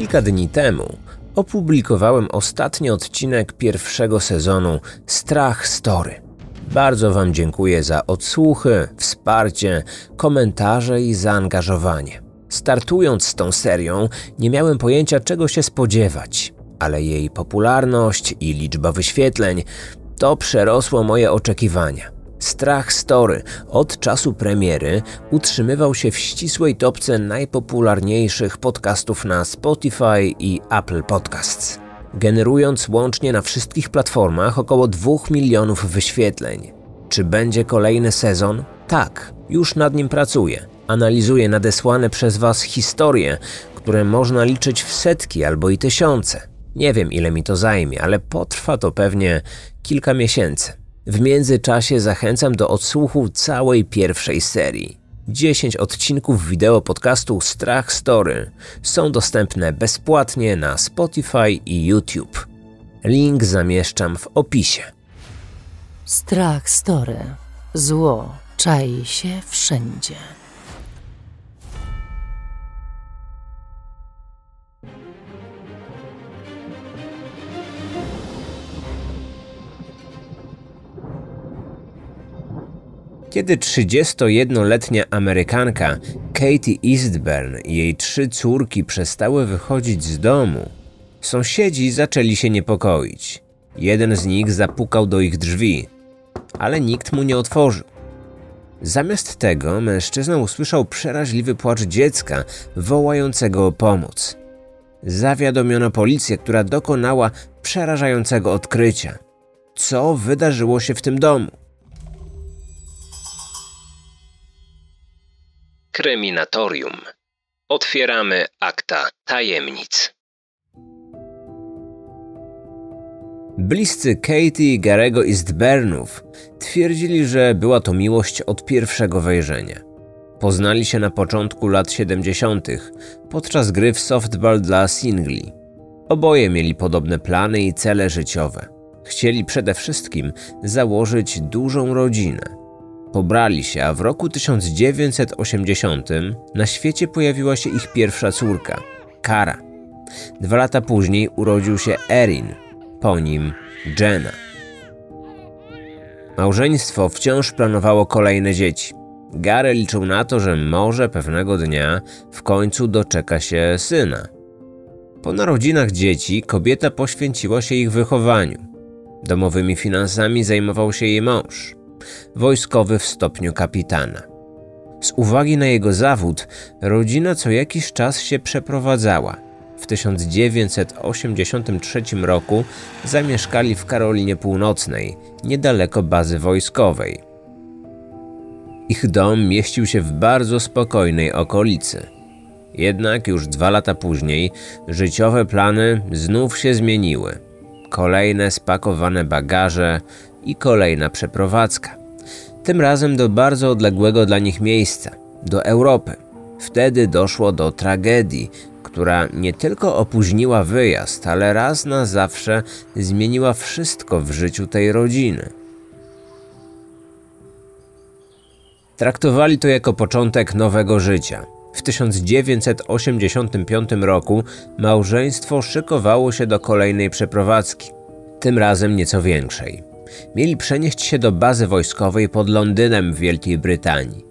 Kilka dni temu opublikowałem ostatni odcinek pierwszego sezonu Strach Story. Bardzo Wam dziękuję za odsłuchy, wsparcie, komentarze i zaangażowanie. Startując z tą serią, nie miałem pojęcia czego się spodziewać, ale jej popularność i liczba wyświetleń to przerosło moje oczekiwania. Strach Story od czasu premiery utrzymywał się w ścisłej topce najpopularniejszych podcastów na Spotify i Apple Podcasts, generując łącznie na wszystkich platformach około 2 milionów wyświetleń. Czy będzie kolejny sezon? Tak, już nad nim pracuję. Analizuję nadesłane przez Was historie, które można liczyć w setki albo i tysiące. Nie wiem ile mi to zajmie, ale potrwa to pewnie kilka miesięcy. W międzyczasie zachęcam do odsłuchu całej pierwszej serii. 10 odcinków wideo podcastu Strach Story są dostępne bezpłatnie na Spotify i YouTube. Link zamieszczam w opisie. Strach Story. Zło czai się wszędzie. Kiedy 31-letnia Amerykanka Katie Eastburn i jej trzy córki przestały wychodzić z domu, sąsiedzi zaczęli się niepokoić. Jeden z nich zapukał do ich drzwi, ale nikt mu nie otworzył. Zamiast tego mężczyzna usłyszał przeraźliwy płacz dziecka wołającego o pomoc. Zawiadomiono policję, która dokonała przerażającego odkrycia. Co wydarzyło się w tym domu? Kryminatorium. Otwieramy akta tajemnic. Bliscy Katie i Garego Eastburnów twierdzili, że była to miłość od pierwszego wejrzenia. Poznali się na początku lat 70. podczas gry w softball dla singli. Oboje mieli podobne plany i cele życiowe. Chcieli przede wszystkim założyć dużą rodzinę. Pobrali się, a w roku 1980 na świecie pojawiła się ich pierwsza córka, Kara. Dwa lata później urodził się Erin, po nim Jenna. Małżeństwo wciąż planowało kolejne dzieci. Gary liczył na to, że może pewnego dnia w końcu doczeka się syna. Po narodzinach dzieci kobieta poświęciła się ich wychowaniu. Domowymi finansami zajmował się jej mąż wojskowy w stopniu kapitana. Z uwagi na jego zawód, rodzina co jakiś czas się przeprowadzała. W 1983 roku zamieszkali w Karolinie Północnej, niedaleko bazy wojskowej. Ich dom mieścił się w bardzo spokojnej okolicy. Jednak już dwa lata później życiowe plany znów się zmieniły. Kolejne spakowane bagaże, i kolejna przeprowadzka. Tym razem do bardzo odległego dla nich miejsca do Europy. Wtedy doszło do tragedii, która nie tylko opóźniła wyjazd, ale raz na zawsze zmieniła wszystko w życiu tej rodziny. Traktowali to jako początek nowego życia. W 1985 roku małżeństwo szykowało się do kolejnej przeprowadzki, tym razem nieco większej mieli przenieść się do bazy wojskowej pod Londynem w Wielkiej Brytanii.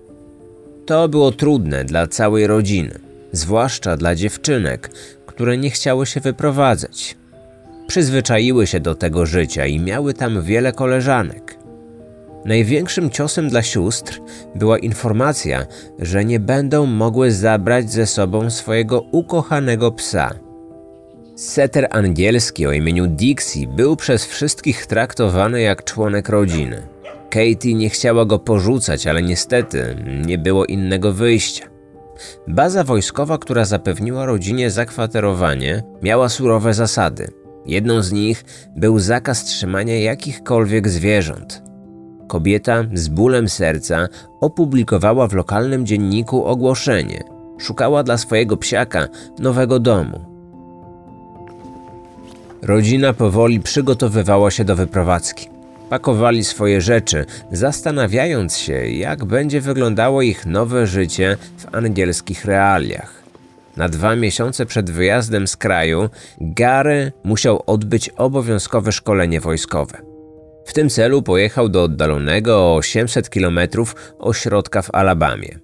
To było trudne dla całej rodziny, zwłaszcza dla dziewczynek, które nie chciały się wyprowadzać. Przyzwyczaiły się do tego życia i miały tam wiele koleżanek. Największym ciosem dla sióstr była informacja, że nie będą mogły zabrać ze sobą swojego ukochanego psa – Setter angielski o imieniu Dixie był przez wszystkich traktowany jak członek rodziny. Katie nie chciała go porzucać, ale niestety nie było innego wyjścia. Baza wojskowa, która zapewniła rodzinie zakwaterowanie, miała surowe zasady. Jedną z nich był zakaz trzymania jakichkolwiek zwierząt. Kobieta z bólem serca opublikowała w lokalnym dzienniku ogłoszenie. Szukała dla swojego psiaka nowego domu. Rodzina powoli przygotowywała się do wyprowadzki. Pakowali swoje rzeczy, zastanawiając się, jak będzie wyglądało ich nowe życie w angielskich realiach. Na dwa miesiące przed wyjazdem z kraju Gary musiał odbyć obowiązkowe szkolenie wojskowe. W tym celu pojechał do oddalonego o 800 km ośrodka w Alabamie.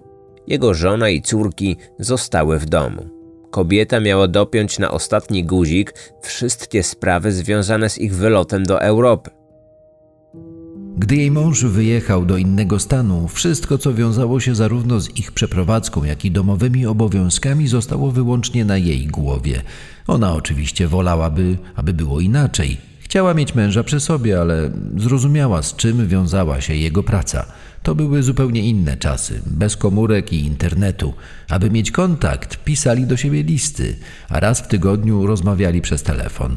Jego żona i córki zostały w domu. Kobieta miała dopiąć na ostatni guzik wszystkie sprawy związane z ich wylotem do Europy. Gdy jej mąż wyjechał do innego stanu, wszystko co wiązało się zarówno z ich przeprowadzką, jak i domowymi obowiązkami zostało wyłącznie na jej głowie. Ona oczywiście wolałaby, aby było inaczej. Chciała mieć męża przy sobie, ale zrozumiała, z czym wiązała się jego praca. To były zupełnie inne czasy, bez komórek i internetu. Aby mieć kontakt, pisali do siebie listy, a raz w tygodniu rozmawiali przez telefon.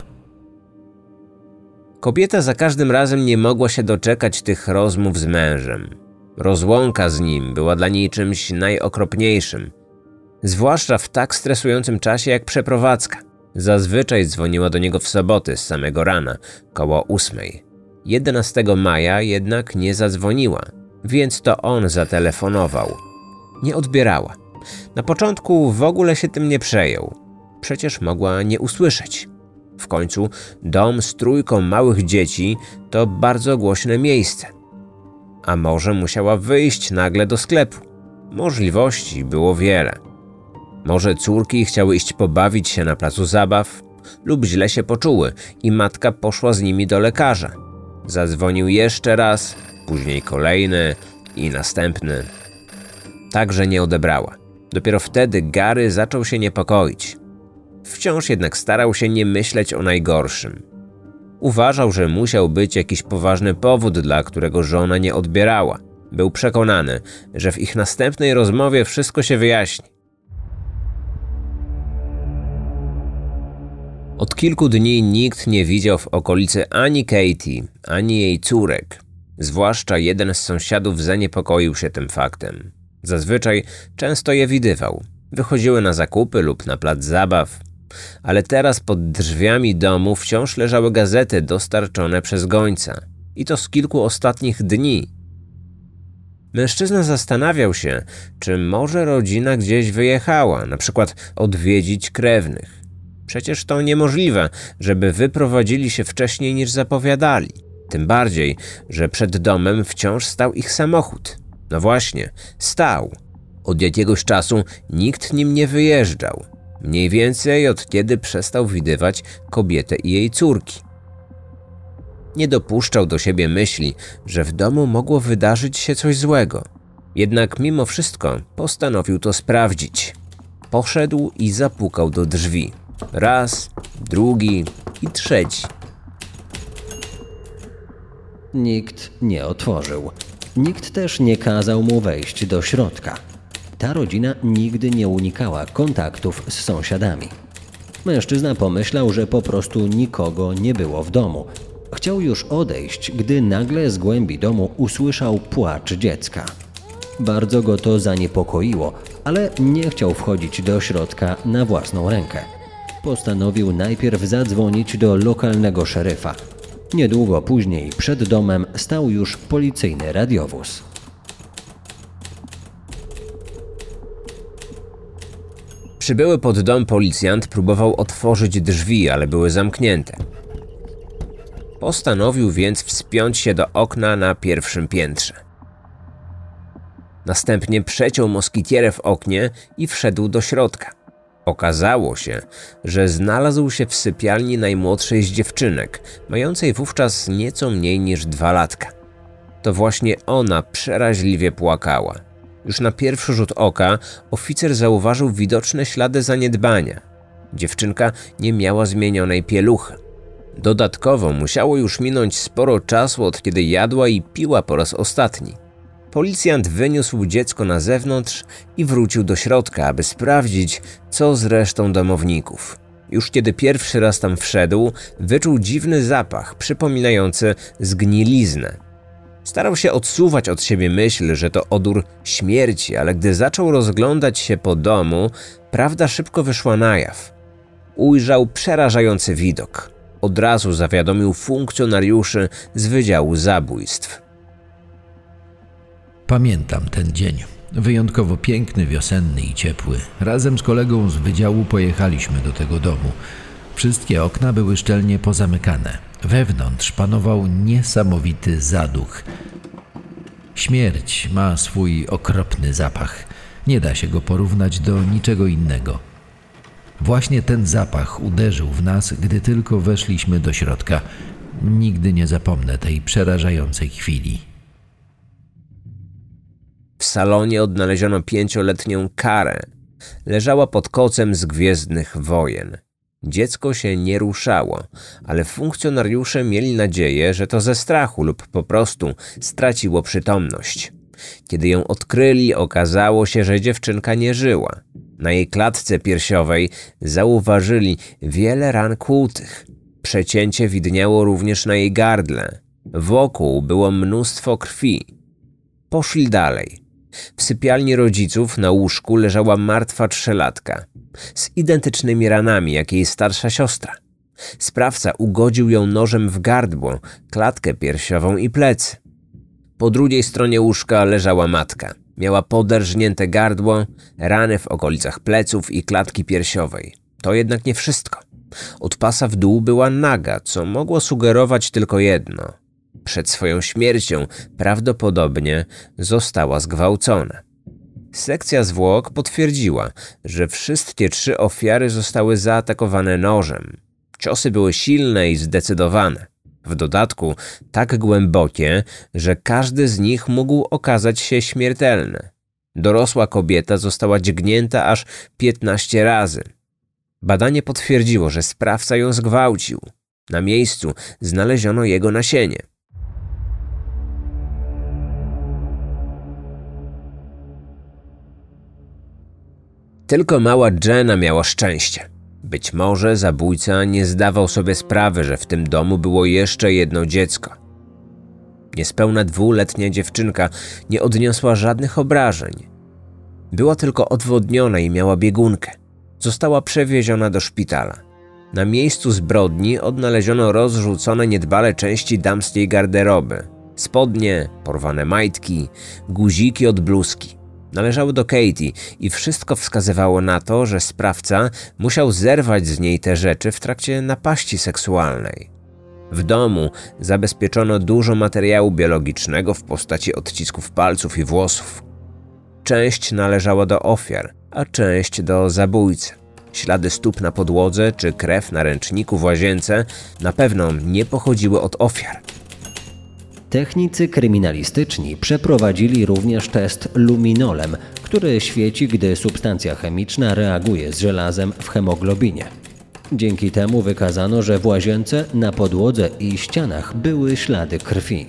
Kobieta za każdym razem nie mogła się doczekać tych rozmów z mężem. Rozłąka z nim była dla niej czymś najokropniejszym, zwłaszcza w tak stresującym czasie jak przeprowadzka. Zazwyczaj dzwoniła do niego w soboty z samego rana, koło ósmej. 11 maja jednak nie zadzwoniła, więc to on zatelefonował. Nie odbierała. Na początku w ogóle się tym nie przejął. Przecież mogła nie usłyszeć. W końcu dom z trójką małych dzieci to bardzo głośne miejsce. A może musiała wyjść nagle do sklepu? Możliwości było wiele. Może córki chciały iść pobawić się na placu zabaw, lub źle się poczuły i matka poszła z nimi do lekarza. Zadzwonił jeszcze raz, później kolejny i następny. Także nie odebrała. Dopiero wtedy Gary zaczął się niepokoić. Wciąż jednak starał się nie myśleć o najgorszym. Uważał, że musiał być jakiś poważny powód, dla którego żona nie odbierała. Był przekonany, że w ich następnej rozmowie wszystko się wyjaśni. Od kilku dni nikt nie widział w okolicy ani Katie, ani jej córek. Zwłaszcza jeden z sąsiadów zaniepokoił się tym faktem. Zazwyczaj często je widywał. Wychodziły na zakupy lub na plac zabaw, ale teraz pod drzwiami domu wciąż leżały gazety dostarczone przez gońca. I to z kilku ostatnich dni. Mężczyzna zastanawiał się, czy może rodzina gdzieś wyjechała, na przykład odwiedzić krewnych. Przecież to niemożliwe, żeby wyprowadzili się wcześniej niż zapowiadali. Tym bardziej, że przed domem wciąż stał ich samochód. No właśnie, stał. Od jakiegoś czasu nikt nim nie wyjeżdżał. Mniej więcej od kiedy przestał widywać kobietę i jej córki. Nie dopuszczał do siebie myśli, że w domu mogło wydarzyć się coś złego. Jednak mimo wszystko postanowił to sprawdzić. Poszedł i zapukał do drzwi. Raz, drugi i trzeci. Nikt nie otworzył. Nikt też nie kazał mu wejść do środka. Ta rodzina nigdy nie unikała kontaktów z sąsiadami. Mężczyzna pomyślał, że po prostu nikogo nie było w domu. Chciał już odejść, gdy nagle z głębi domu usłyszał płacz dziecka. Bardzo go to zaniepokoiło, ale nie chciał wchodzić do środka na własną rękę. Postanowił najpierw zadzwonić do lokalnego szeryfa. Niedługo później przed domem stał już policyjny radiowóz. Przybyły pod dom policjant próbował otworzyć drzwi, ale były zamknięte. Postanowił więc wspiąć się do okna na pierwszym piętrze. Następnie przeciął moskitierę w oknie i wszedł do środka. Okazało się, że znalazł się w sypialni najmłodszej z dziewczynek, mającej wówczas nieco mniej niż dwa latka. To właśnie ona przeraźliwie płakała. Już na pierwszy rzut oka oficer zauważył widoczne ślady zaniedbania. Dziewczynka nie miała zmienionej pieluchy. Dodatkowo musiało już minąć sporo czasu od kiedy jadła i piła po raz ostatni. Policjant wyniósł dziecko na zewnątrz i wrócił do środka, aby sprawdzić, co z resztą domowników. Już kiedy pierwszy raz tam wszedł, wyczuł dziwny zapach przypominający zgniliznę. Starał się odsuwać od siebie myśl, że to odór śmierci, ale gdy zaczął rozglądać się po domu, prawda szybko wyszła na jaw. Ujrzał przerażający widok. Od razu zawiadomił funkcjonariuszy z Wydziału Zabójstw. Pamiętam ten dzień. Wyjątkowo piękny, wiosenny i ciepły. Razem z kolegą z wydziału pojechaliśmy do tego domu. Wszystkie okna były szczelnie pozamykane. Wewnątrz panował niesamowity zaduch. Śmierć ma swój okropny zapach. Nie da się go porównać do niczego innego. Właśnie ten zapach uderzył w nas, gdy tylko weszliśmy do środka. Nigdy nie zapomnę tej przerażającej chwili. W salonie odnaleziono pięcioletnią karę. Leżała pod kocem z gwiezdnych wojen. Dziecko się nie ruszało, ale funkcjonariusze mieli nadzieję, że to ze strachu lub po prostu straciło przytomność. Kiedy ją odkryli, okazało się, że dziewczynka nie żyła. Na jej klatce piersiowej zauważyli wiele ran kłutych. Przecięcie widniało również na jej gardle. Wokół było mnóstwo krwi. Poszli dalej. W sypialni rodziców na łóżku leżała martwa trzylatka z identycznymi ranami jak jej starsza siostra. Sprawca ugodził ją nożem w gardło, klatkę piersiową i plecy. Po drugiej stronie łóżka leżała matka. Miała poderżnięte gardło, rany w okolicach pleców i klatki piersiowej. To jednak nie wszystko. Od pasa w dół była naga, co mogło sugerować tylko jedno. Przed swoją śmiercią prawdopodobnie została zgwałcona. Sekcja zwłok potwierdziła, że wszystkie trzy ofiary zostały zaatakowane nożem. Ciosy były silne i zdecydowane. W dodatku tak głębokie, że każdy z nich mógł okazać się śmiertelny. Dorosła kobieta została dźgnięta aż 15 razy. Badanie potwierdziło, że sprawca ją zgwałcił. Na miejscu znaleziono jego nasienie. Tylko mała Jenna miała szczęście. Być może zabójca nie zdawał sobie sprawy, że w tym domu było jeszcze jedno dziecko. Niespełna dwuletnia dziewczynka nie odniosła żadnych obrażeń. Była tylko odwodniona i miała biegunkę. Została przewieziona do szpitala. Na miejscu zbrodni odnaleziono rozrzucone niedbale części damskiej garderoby. Spodnie, porwane majtki, guziki od bluzki należały do Katie i wszystko wskazywało na to, że sprawca musiał zerwać z niej te rzeczy w trakcie napaści seksualnej. W domu zabezpieczono dużo materiału biologicznego w postaci odcisków palców i włosów. Część należała do ofiar, a część do zabójcy. Ślady stóp na podłodze czy krew na ręczniku w łazience na pewno nie pochodziły od ofiar. Technicy kryminalistyczni przeprowadzili również test luminolem, który świeci, gdy substancja chemiczna reaguje z żelazem w hemoglobinie. Dzięki temu wykazano, że w łazience, na podłodze i ścianach były ślady krwi.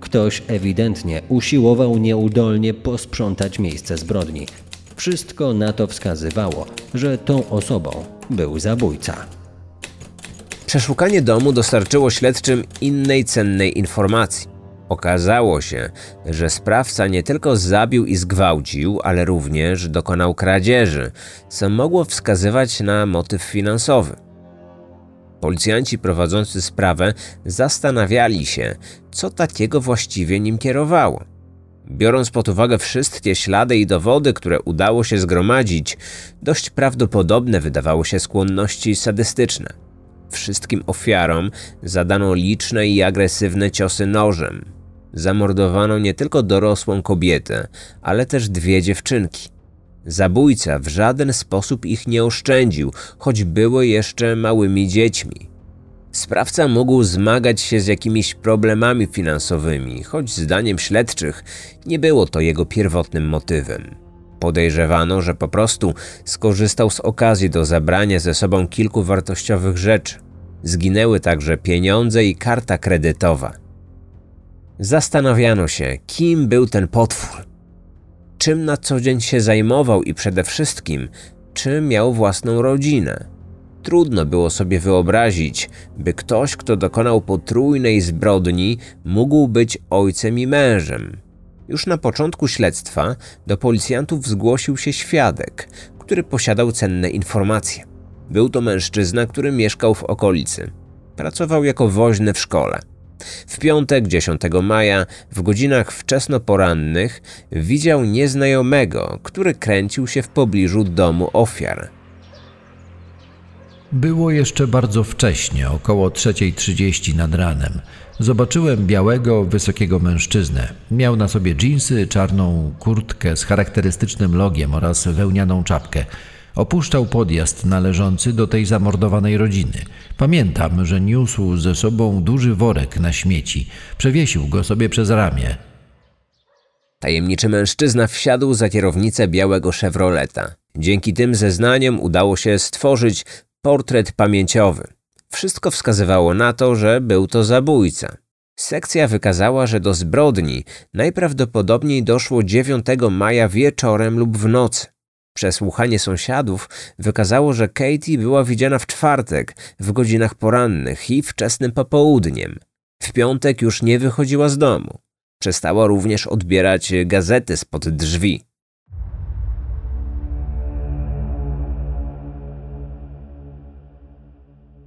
Ktoś ewidentnie usiłował nieudolnie posprzątać miejsce zbrodni. Wszystko na to wskazywało, że tą osobą był zabójca. Przeszukanie domu dostarczyło śledczym innej cennej informacji. Okazało się, że sprawca nie tylko zabił i zgwałcił, ale również dokonał kradzieży, co mogło wskazywać na motyw finansowy. Policjanci prowadzący sprawę zastanawiali się, co takiego właściwie nim kierowało. Biorąc pod uwagę wszystkie ślady i dowody, które udało się zgromadzić, dość prawdopodobne wydawało się skłonności sadystyczne. Wszystkim ofiarom zadano liczne i agresywne ciosy nożem, zamordowano nie tylko dorosłą kobietę, ale też dwie dziewczynki. Zabójca w żaden sposób ich nie oszczędził, choć były jeszcze małymi dziećmi. Sprawca mógł zmagać się z jakimiś problemami finansowymi, choć zdaniem śledczych nie było to jego pierwotnym motywem. Podejrzewano, że po prostu skorzystał z okazji do zabrania ze sobą kilku wartościowych rzeczy. Zginęły także pieniądze i karta kredytowa. Zastanawiano się, kim był ten potwór, czym na co dzień się zajmował i przede wszystkim, czy miał własną rodzinę. Trudno było sobie wyobrazić, by ktoś, kto dokonał potrójnej zbrodni, mógł być ojcem i mężem. Już na początku śledztwa do policjantów zgłosił się świadek, który posiadał cenne informacje. Był to mężczyzna, który mieszkał w okolicy. Pracował jako woźny w szkole. W piątek 10 maja w godzinach wczesnoporannych widział nieznajomego, który kręcił się w pobliżu domu ofiar. Było jeszcze bardzo wcześnie, około 3.30 nad ranem. Zobaczyłem białego, wysokiego mężczyznę. Miał na sobie dżinsy, czarną kurtkę z charakterystycznym logiem oraz wełnianą czapkę. Opuszczał podjazd należący do tej zamordowanej rodziny. Pamiętam, że niósł ze sobą duży worek na śmieci. Przewiesił go sobie przez ramię. Tajemniczy mężczyzna wsiadł za kierownicę białego Chevroleta. Dzięki tym zeznaniom udało się stworzyć portret pamięciowy. Wszystko wskazywało na to, że był to zabójca. Sekcja wykazała, że do zbrodni najprawdopodobniej doszło 9 maja wieczorem lub w nocy. Przesłuchanie sąsiadów wykazało, że Katie była widziana w czwartek w godzinach porannych i wczesnym popołudniem. W piątek już nie wychodziła z domu. Przestała również odbierać gazety spod drzwi.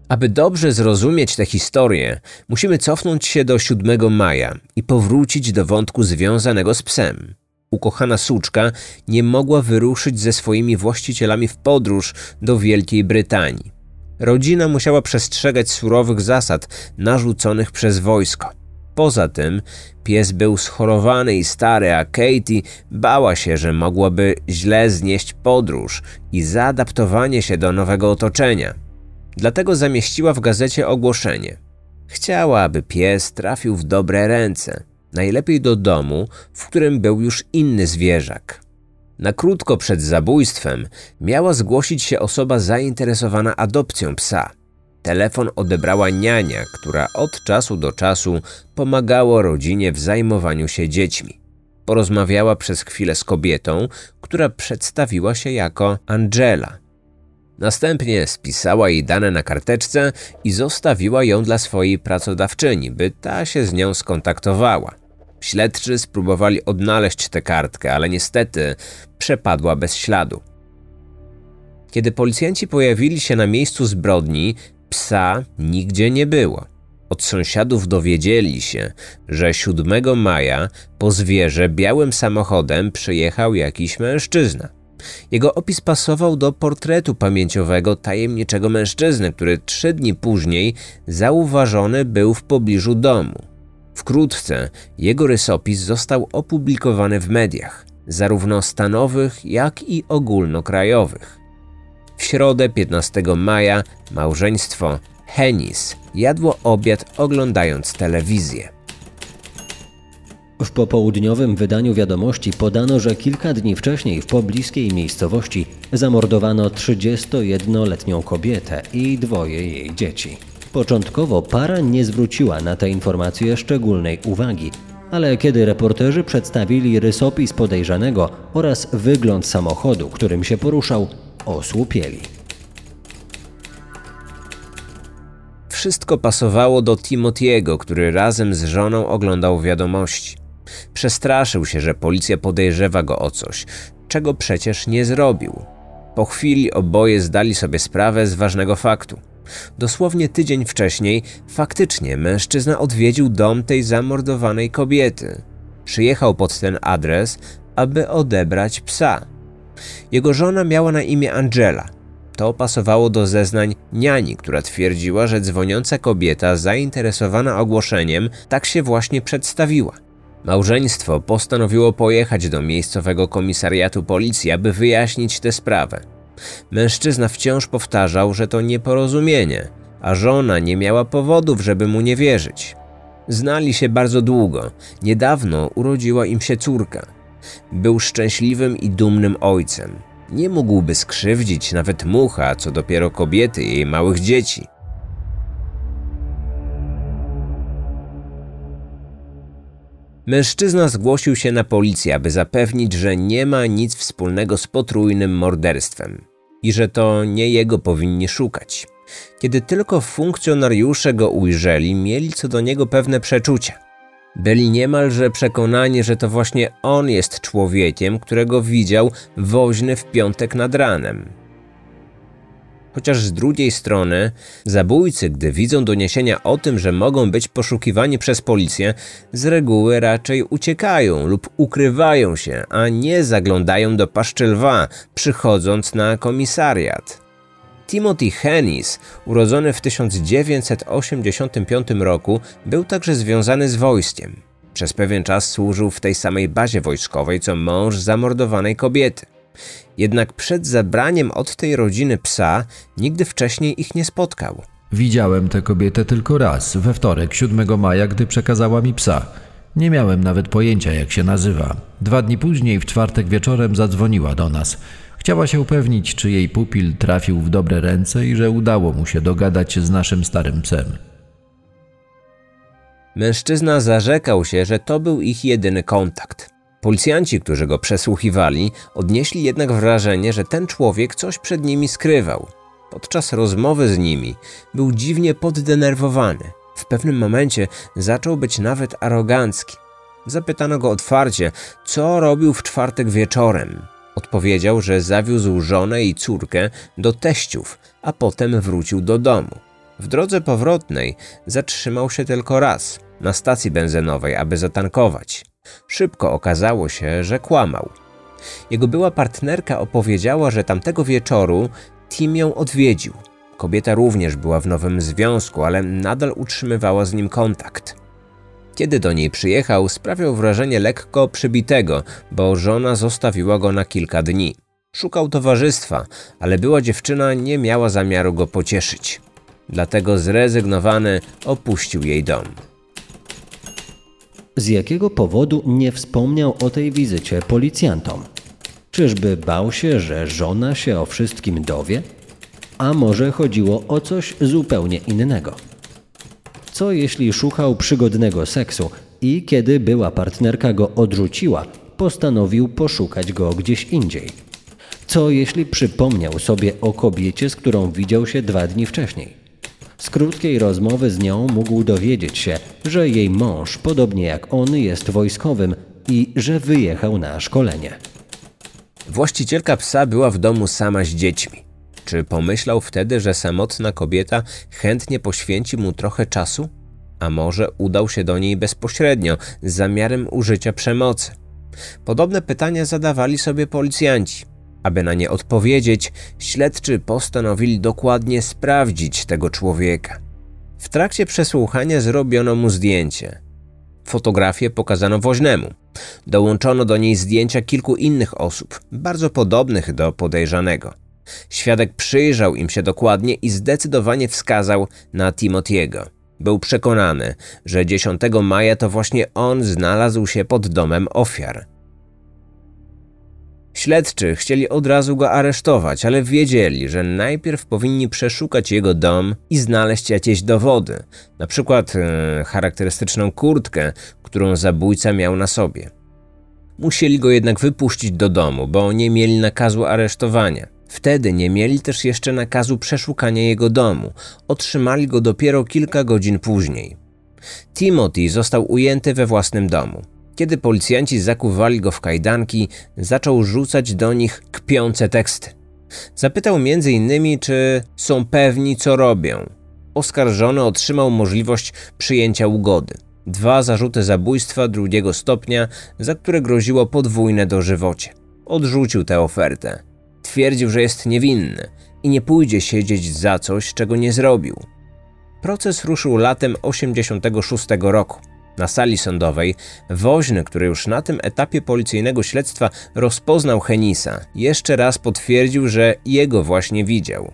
Aby dobrze zrozumieć tę historię, musimy cofnąć się do 7 maja i powrócić do wątku związanego z psem. Ukochana suczka nie mogła wyruszyć ze swoimi właścicielami w podróż do Wielkiej Brytanii. Rodzina musiała przestrzegać surowych zasad narzuconych przez wojsko. Poza tym pies był schorowany i stary, a Katie bała się, że mogłaby źle znieść podróż i zaadaptowanie się do nowego otoczenia. Dlatego zamieściła w gazecie ogłoszenie. Chciała, aby pies trafił w dobre ręce, najlepiej do domu, w którym był już inny zwierzak. Na krótko przed zabójstwem miała zgłosić się osoba zainteresowana adopcją psa. Telefon odebrała niania, która od czasu do czasu pomagała rodzinie w zajmowaniu się dziećmi. Porozmawiała przez chwilę z kobietą, która przedstawiła się jako Angela. Następnie spisała jej dane na karteczce i zostawiła ją dla swojej pracodawczyni, by ta się z nią skontaktowała. Śledczy spróbowali odnaleźć tę kartkę, ale niestety przepadła bez śladu. Kiedy policjanci pojawili się na miejscu zbrodni, psa nigdzie nie było. Od sąsiadów dowiedzieli się, że 7 maja po zwierzę białym samochodem przyjechał jakiś mężczyzna. Jego opis pasował do portretu pamięciowego tajemniczego mężczyzny, który trzy dni później zauważony był w pobliżu domu. Wkrótce jego rysopis został opublikowany w mediach, zarówno stanowych, jak i ogólnokrajowych. W środę 15 maja małżeństwo Henis jadło obiad oglądając telewizję. W popołudniowym wydaniu wiadomości podano, że kilka dni wcześniej w pobliskiej miejscowości zamordowano 31-letnią kobietę i dwoje jej dzieci. Początkowo para nie zwróciła na te informacje szczególnej uwagi, ale kiedy reporterzy przedstawili rysopis podejrzanego oraz wygląd samochodu, którym się poruszał, osłupieli. Wszystko pasowało do Timotiego, który razem z żoną oglądał wiadomości. Przestraszył się, że policja podejrzewa go o coś, czego przecież nie zrobił. Po chwili oboje zdali sobie sprawę z ważnego faktu. Dosłownie tydzień wcześniej faktycznie mężczyzna odwiedził dom tej zamordowanej kobiety. Przyjechał pod ten adres, aby odebrać psa. Jego żona miała na imię Angela. To pasowało do zeznań niani, która twierdziła, że dzwoniąca kobieta zainteresowana ogłoszeniem tak się właśnie przedstawiła. Małżeństwo postanowiło pojechać do miejscowego komisariatu policji, aby wyjaśnić tę sprawę. Mężczyzna wciąż powtarzał, że to nieporozumienie, a żona nie miała powodów, żeby mu nie wierzyć. Znali się bardzo długo. Niedawno urodziła im się córka. Był szczęśliwym i dumnym ojcem. Nie mógłby skrzywdzić nawet mucha, co dopiero kobiety i jej małych dzieci. Mężczyzna zgłosił się na policję, aby zapewnić, że nie ma nic wspólnego z potrójnym morderstwem i że to nie jego powinni szukać. Kiedy tylko funkcjonariusze go ujrzeli, mieli co do niego pewne przeczucia. Byli niemalże przekonani, że to właśnie on jest człowiekiem, którego widział woźny w piątek nad ranem. Chociaż z drugiej strony, zabójcy, gdy widzą doniesienia o tym, że mogą być poszukiwani przez policję, z reguły raczej uciekają lub ukrywają się, a nie zaglądają do paszczy lwa, przychodząc na komisariat. Timothy Hennis, urodzony w 1985 roku, był także związany z wojskiem. Przez pewien czas służył w tej samej bazie wojskowej co mąż zamordowanej kobiety. Jednak przed zabraniem od tej rodziny psa nigdy wcześniej ich nie spotkał. Widziałem tę kobietę tylko raz, we wtorek, 7 maja, gdy przekazała mi psa. Nie miałem nawet pojęcia, jak się nazywa. Dwa dni później, w czwartek wieczorem, zadzwoniła do nas. Chciała się upewnić, czy jej pupil trafił w dobre ręce i że udało mu się dogadać z naszym starym psem. Mężczyzna zarzekał się, że to był ich jedyny kontakt. Policjanci, którzy go przesłuchiwali, odnieśli jednak wrażenie, że ten człowiek coś przed nimi skrywał. Podczas rozmowy z nimi był dziwnie poddenerwowany. W pewnym momencie zaczął być nawet arogancki. Zapytano go otwarcie, co robił w czwartek wieczorem. Odpowiedział, że zawiózł żonę i córkę do teściów, a potem wrócił do domu. W drodze powrotnej zatrzymał się tylko raz na stacji benzynowej, aby zatankować. Szybko okazało się, że kłamał. Jego była partnerka opowiedziała, że tamtego wieczoru Tim ją odwiedził. Kobieta również była w nowym związku, ale nadal utrzymywała z nim kontakt. Kiedy do niej przyjechał, sprawiał wrażenie lekko przybitego, bo żona zostawiła go na kilka dni. Szukał towarzystwa, ale była dziewczyna nie miała zamiaru go pocieszyć. Dlatego zrezygnowany opuścił jej dom. Z jakiego powodu nie wspomniał o tej wizycie policjantom? Czyżby bał się, że żona się o wszystkim dowie? A może chodziło o coś zupełnie innego? Co jeśli szukał przygodnego seksu i kiedy była partnerka go odrzuciła, postanowił poszukać go gdzieś indziej? Co jeśli przypomniał sobie o kobiecie, z którą widział się dwa dni wcześniej? Z krótkiej rozmowy z nią mógł dowiedzieć się, że jej mąż, podobnie jak on, jest wojskowym i że wyjechał na szkolenie. Właścicielka psa była w domu sama z dziećmi. Czy pomyślał wtedy, że samotna kobieta chętnie poświęci mu trochę czasu? A może udał się do niej bezpośrednio z zamiarem użycia przemocy? Podobne pytania zadawali sobie policjanci. Aby na nie odpowiedzieć, śledczy postanowili dokładnie sprawdzić tego człowieka. W trakcie przesłuchania zrobiono mu zdjęcie. Fotografię pokazano woźnemu. Dołączono do niej zdjęcia kilku innych osób, bardzo podobnych do podejrzanego. Świadek przyjrzał im się dokładnie i zdecydowanie wskazał na Timotiego. Był przekonany, że 10 maja to właśnie on znalazł się pod domem ofiar. Śledczy chcieli od razu go aresztować, ale wiedzieli, że najpierw powinni przeszukać jego dom i znaleźć jakieś dowody, na przykład e, charakterystyczną kurtkę, którą zabójca miał na sobie. Musieli go jednak wypuścić do domu, bo nie mieli nakazu aresztowania. Wtedy nie mieli też jeszcze nakazu przeszukania jego domu. Otrzymali go dopiero kilka godzin później. Timothy został ujęty we własnym domu. Kiedy policjanci zakuwali go w kajdanki, zaczął rzucać do nich kpiące teksty. Zapytał m.in., czy są pewni, co robią. Oskarżony otrzymał możliwość przyjęcia ugody. Dwa zarzuty zabójstwa drugiego stopnia, za które groziło podwójne dożywocie. Odrzucił tę ofertę. Twierdził, że jest niewinny i nie pójdzie siedzieć za coś, czego nie zrobił. Proces ruszył latem 86 roku. Na sali sądowej woźny, który już na tym etapie policyjnego śledztwa rozpoznał Henisa, jeszcze raz potwierdził, że jego właśnie widział.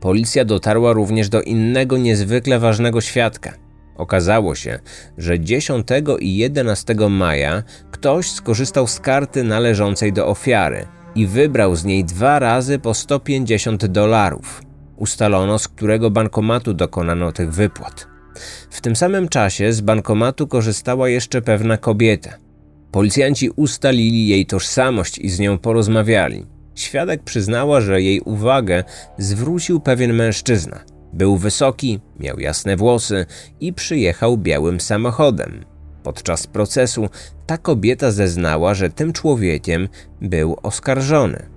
Policja dotarła również do innego niezwykle ważnego świadka. Okazało się, że 10 i 11 maja ktoś skorzystał z karty należącej do ofiary i wybrał z niej dwa razy po 150 dolarów. Ustalono, z którego bankomatu dokonano tych wypłat. W tym samym czasie z bankomatu korzystała jeszcze pewna kobieta. Policjanci ustalili jej tożsamość i z nią porozmawiali. Świadek przyznała, że jej uwagę zwrócił pewien mężczyzna. Był wysoki, miał jasne włosy i przyjechał białym samochodem. Podczas procesu ta kobieta zeznała, że tym człowiekiem był oskarżony.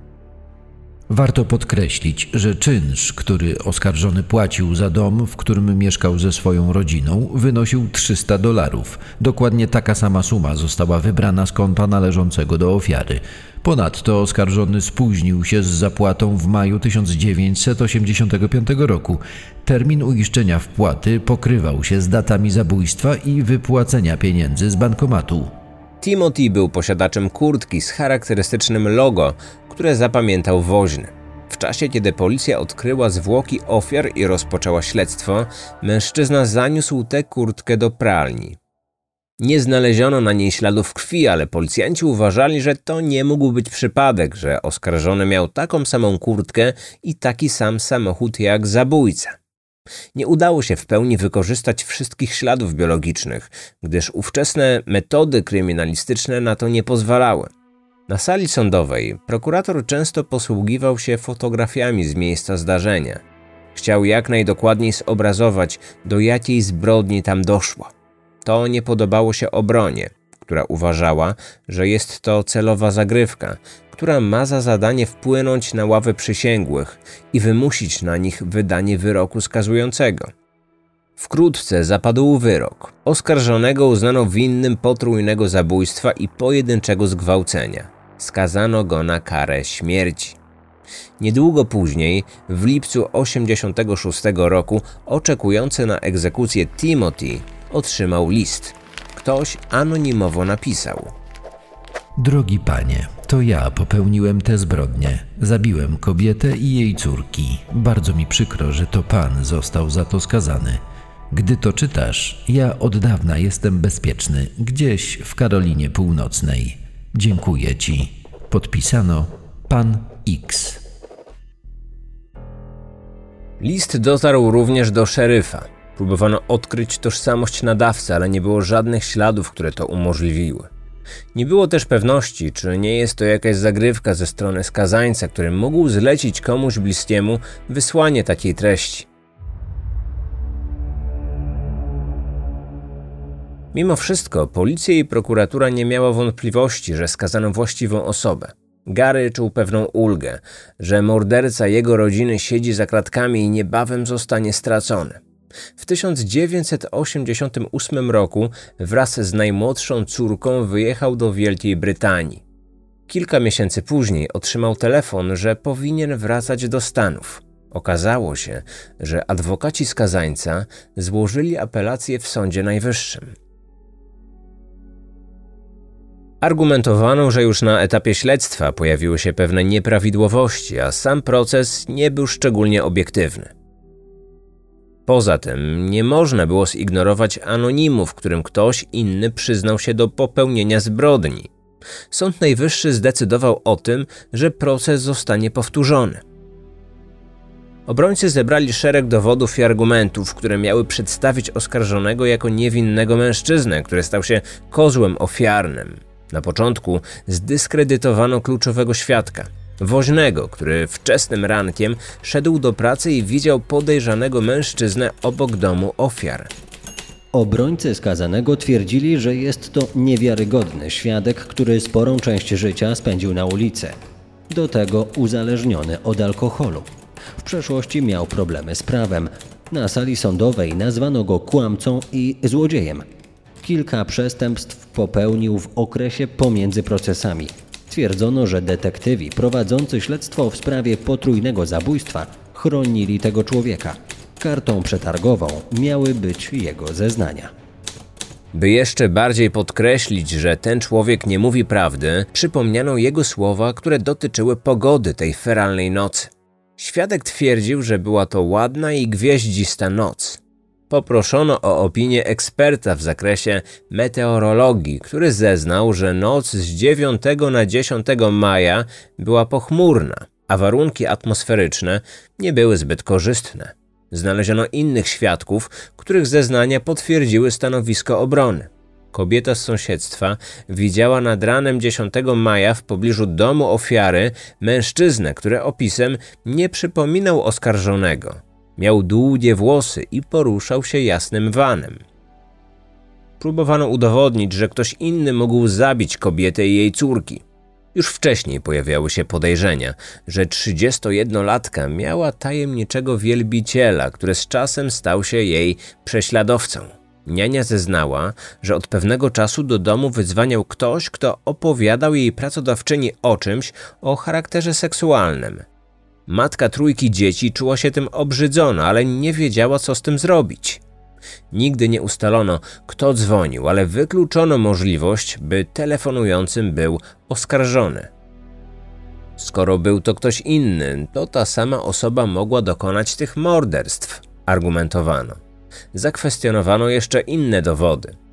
Warto podkreślić, że czynsz, który oskarżony płacił za dom, w którym mieszkał ze swoją rodziną, wynosił 300 dolarów. Dokładnie taka sama suma została wybrana z konta należącego do ofiary. Ponadto oskarżony spóźnił się z zapłatą w maju 1985 roku. Termin uiszczenia wpłaty pokrywał się z datami zabójstwa i wypłacenia pieniędzy z bankomatu. Timothy był posiadaczem kurtki z charakterystycznym logo, które zapamiętał woźny. W czasie, kiedy policja odkryła zwłoki ofiar i rozpoczęła śledztwo, mężczyzna zaniósł tę kurtkę do pralni. Nie znaleziono na niej śladów krwi, ale policjanci uważali, że to nie mógł być przypadek, że oskarżony miał taką samą kurtkę i taki sam samochód jak zabójca. Nie udało się w pełni wykorzystać wszystkich śladów biologicznych, gdyż ówczesne metody kryminalistyczne na to nie pozwalały. Na sali sądowej prokurator często posługiwał się fotografiami z miejsca zdarzenia. Chciał jak najdokładniej zobrazować, do jakiej zbrodni tam doszło. To nie podobało się obronie, która uważała, że jest to celowa zagrywka, która ma za zadanie wpłynąć na ławę przysięgłych i wymusić na nich wydanie wyroku skazującego. Wkrótce zapadł wyrok. Oskarżonego uznano winnym potrójnego zabójstwa i pojedynczego zgwałcenia. Skazano go na karę śmierci. Niedługo później, w lipcu 86 roku, oczekujący na egzekucję Timothy otrzymał list. Ktoś anonimowo napisał: Drogi panie, to ja popełniłem tę zbrodnię. Zabiłem kobietę i jej córki. Bardzo mi przykro, że to pan został za to skazany. Gdy to czytasz, ja od dawna jestem bezpieczny, gdzieś w Karolinie Północnej. Dziękuję ci. Podpisano Pan X. List dotarł również do szeryfa. Próbowano odkryć tożsamość nadawcy, ale nie było żadnych śladów, które to umożliwiły. Nie było też pewności, czy nie jest to jakaś zagrywka ze strony skazańca, który mógł zlecić komuś bliskiemu wysłanie takiej treści. Mimo wszystko, policja i prokuratura nie miała wątpliwości, że skazano właściwą osobę. Gary czuł pewną ulgę, że morderca jego rodziny siedzi za kratkami i niebawem zostanie stracony. W 1988 roku wraz z najmłodszą córką wyjechał do Wielkiej Brytanii. Kilka miesięcy później otrzymał telefon, że powinien wracać do Stanów. Okazało się, że adwokaci skazańca złożyli apelację w Sądzie Najwyższym. Argumentowano, że już na etapie śledztwa pojawiły się pewne nieprawidłowości, a sam proces nie był szczególnie obiektywny. Poza tym nie można było zignorować anonimu, w którym ktoś inny przyznał się do popełnienia zbrodni. Sąd Najwyższy zdecydował o tym, że proces zostanie powtórzony. Obrońcy zebrali szereg dowodów i argumentów, które miały przedstawić oskarżonego jako niewinnego mężczyznę, który stał się kozłem ofiarnym. Na początku zdyskredytowano kluczowego świadka, woźnego, który wczesnym rankiem szedł do pracy i widział podejrzanego mężczyznę obok domu ofiar. Obrońcy skazanego twierdzili, że jest to niewiarygodny świadek, który sporą część życia spędził na ulicy. Do tego uzależniony od alkoholu. W przeszłości miał problemy z prawem. Na sali sądowej nazwano go kłamcą i złodziejem. Kilka przestępstw popełnił w okresie pomiędzy procesami. Twierdzono, że detektywi prowadzący śledztwo w sprawie potrójnego zabójstwa chronili tego człowieka. Kartą przetargową miały być jego zeznania. By jeszcze bardziej podkreślić, że ten człowiek nie mówi prawdy, przypomniano jego słowa, które dotyczyły pogody tej feralnej nocy. Świadek twierdził, że była to ładna i gwieździsta noc. Poproszono o opinię eksperta w zakresie meteorologii, który zeznał, że noc z 9 na 10 maja była pochmurna, a warunki atmosferyczne nie były zbyt korzystne. Znaleziono innych świadków, których zeznania potwierdziły stanowisko obrony. Kobieta z sąsiedztwa widziała nad ranem 10 maja w pobliżu domu ofiary mężczyznę, który opisem nie przypominał oskarżonego. Miał długie włosy i poruszał się jasnym vanem. Próbowano udowodnić, że ktoś inny mógł zabić kobietę i jej córki. Już wcześniej pojawiały się podejrzenia, że 31-latka miała tajemniczego wielbiciela, który z czasem stał się jej prześladowcą. Niania zeznała, że od pewnego czasu do domu wyzwaniał ktoś, kto opowiadał jej pracodawczyni o czymś o charakterze seksualnym. Matka trójki dzieci czuła się tym obrzydzona, ale nie wiedziała, co z tym zrobić. Nigdy nie ustalono, kto dzwonił, ale wykluczono możliwość, by telefonującym był oskarżony. Skoro był to ktoś inny, to ta sama osoba mogła dokonać tych morderstw, argumentowano. Zakwestionowano jeszcze inne dowody.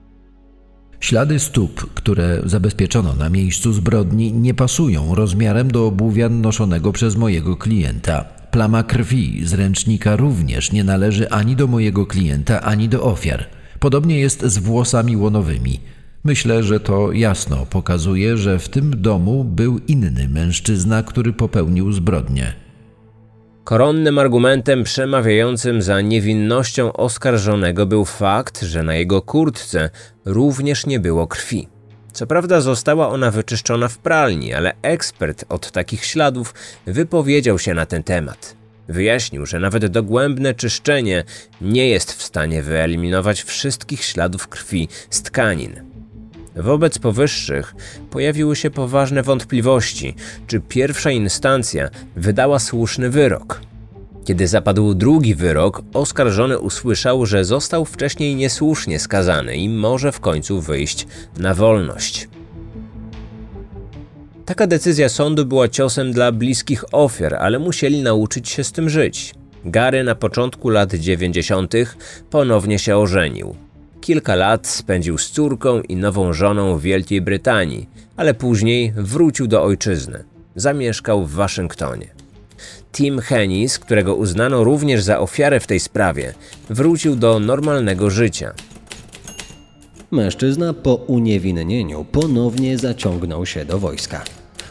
Ślady stóp, które zabezpieczono na miejscu zbrodni, nie pasują rozmiarem do obuwia noszonego przez mojego klienta. Plama krwi z ręcznika również nie należy ani do mojego klienta, ani do ofiar. Podobnie jest z włosami łonowymi. Myślę, że to jasno pokazuje, że w tym domu był inny mężczyzna, który popełnił zbrodnię. Koronnym argumentem przemawiającym za niewinnością oskarżonego był fakt, że na jego kurtce również nie było krwi. Co prawda została ona wyczyszczona w pralni, ale ekspert od takich śladów wypowiedział się na ten temat. Wyjaśnił, że nawet dogłębne czyszczenie nie jest w stanie wyeliminować wszystkich śladów krwi z tkanin. Wobec powyższych pojawiły się poważne wątpliwości, czy pierwsza instancja wydała słuszny wyrok. Kiedy zapadł drugi wyrok, oskarżony usłyszał, że został wcześniej niesłusznie skazany i może w końcu wyjść na wolność. Taka decyzja sądu była ciosem dla bliskich ofiar, ale musieli nauczyć się z tym żyć. Gary na początku lat 90. ponownie się ożenił. Kilka lat spędził z córką i nową żoną w Wielkiej Brytanii, ale później wrócił do ojczyzny. Zamieszkał w Waszyngtonie. Tim Hennis, którego uznano również za ofiarę w tej sprawie, wrócił do normalnego życia. Mężczyzna po uniewinnieniu ponownie zaciągnął się do wojska.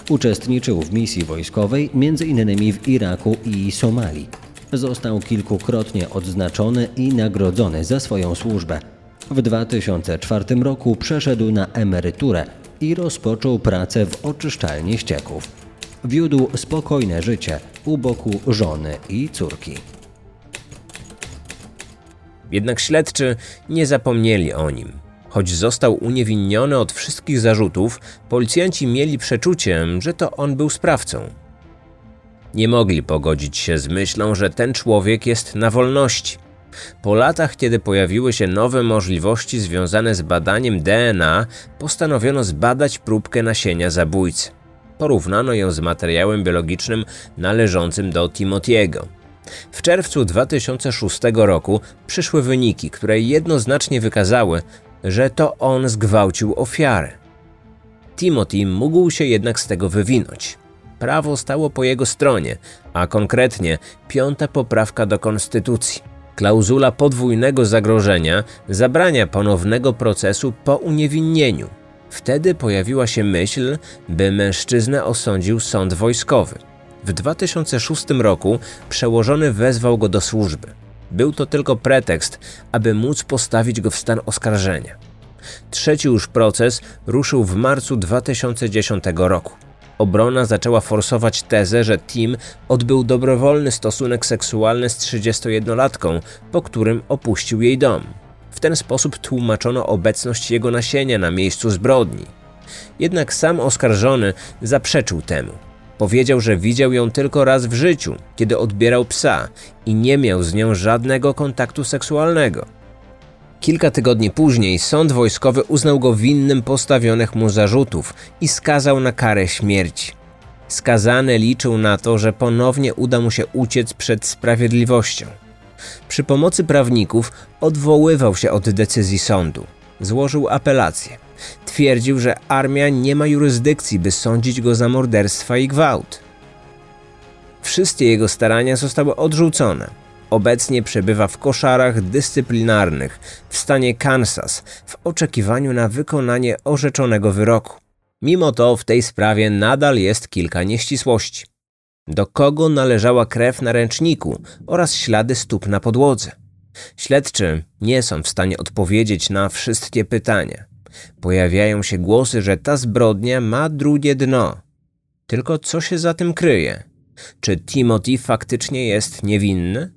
Uczestniczył w misji wojskowej m.in. w Iraku i Somalii. Został kilkukrotnie odznaczony i nagrodzony za swoją służbę. W 2004 roku przeszedł na emeryturę i rozpoczął pracę w oczyszczalni ścieków. Wiódł spokojne życie u boku żony i córki. Jednak śledczy nie zapomnieli o nim. Choć został uniewinniony od wszystkich zarzutów, policjanci mieli przeczucie, że to on był sprawcą. Nie mogli pogodzić się z myślą, że ten człowiek jest na wolności. Po latach, kiedy pojawiły się nowe możliwości związane z badaniem DNA, postanowiono zbadać próbkę nasienia zabójcy. Porównano ją z materiałem biologicznym należącym do Timotiego. W czerwcu 2006 roku przyszły wyniki, które jednoznacznie wykazały, że to on zgwałcił ofiarę. Timothy mógł się jednak z tego wywinąć. Prawo stało po jego stronie, a konkretnie piąta poprawka do konstytucji. Klauzula podwójnego zagrożenia zabrania ponownego procesu po uniewinnieniu. Wtedy pojawiła się myśl, by mężczyznę osądził sąd wojskowy. W 2006 roku przełożony wezwał go do służby. Był to tylko pretekst, aby móc postawić go w stan oskarżenia. Trzeci już proces ruszył w marcu 2010 roku. Obrona zaczęła forsować tezę, że Tim odbył dobrowolny stosunek seksualny z 31-latką, po którym opuścił jej dom. W ten sposób tłumaczono obecność jego nasienia na miejscu zbrodni. Jednak sam oskarżony zaprzeczył temu. Powiedział, że widział ją tylko raz w życiu, kiedy odbierał psa i nie miał z nią żadnego kontaktu seksualnego. Kilka tygodni później sąd wojskowy uznał go winnym postawionych mu zarzutów i skazał na karę śmierci. Skazany liczył na to, że ponownie uda mu się uciec przed sprawiedliwością. Przy pomocy prawników odwoływał się od decyzji sądu. Złożył apelację. Twierdził, że armia nie ma jurysdykcji, by sądzić go za morderstwa i gwałt. Wszystkie jego starania zostały odrzucone. Obecnie przebywa w koszarach dyscyplinarnych w stanie Kansas w oczekiwaniu na wykonanie orzeczonego wyroku. Mimo to w tej sprawie nadal jest kilka nieścisłości. Do kogo należała krew na ręczniku oraz ślady stóp na podłodze? Śledczy nie są w stanie odpowiedzieć na wszystkie pytania. Pojawiają się głosy, że ta zbrodnia ma drugie dno. Tylko co się za tym kryje? Czy Timothy faktycznie jest niewinny?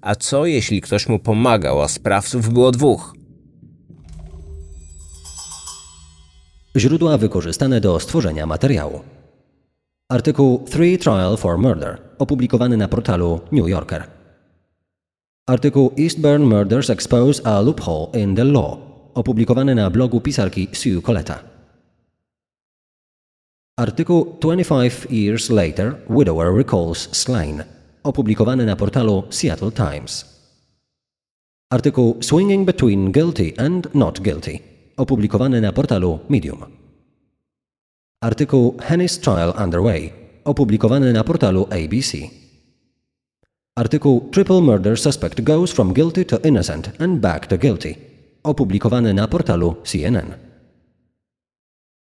A co jeśli ktoś mu pomagał, a sprawców było dwóch? Źródła wykorzystane do stworzenia materiału. Artykuł Three Trial for Murder, opublikowany na portalu New Yorker. Artykuł Eastburn Murders Expose a Loophole in the Law, opublikowany na blogu pisarki Sue Coletta. Artykuł 25 Years Later Widower Recalls Slain, opublikowany na portalu Seattle Times. Artykuł Swinging Between Guilty and Not Guilty, opublikowany na portalu Medium. Artykuł Henny's Trial Underway, opublikowany na portalu ABC. Artykuł Triple Murder Suspect Goes from Guilty to Innocent and Back to Guilty, opublikowany na portalu CNN.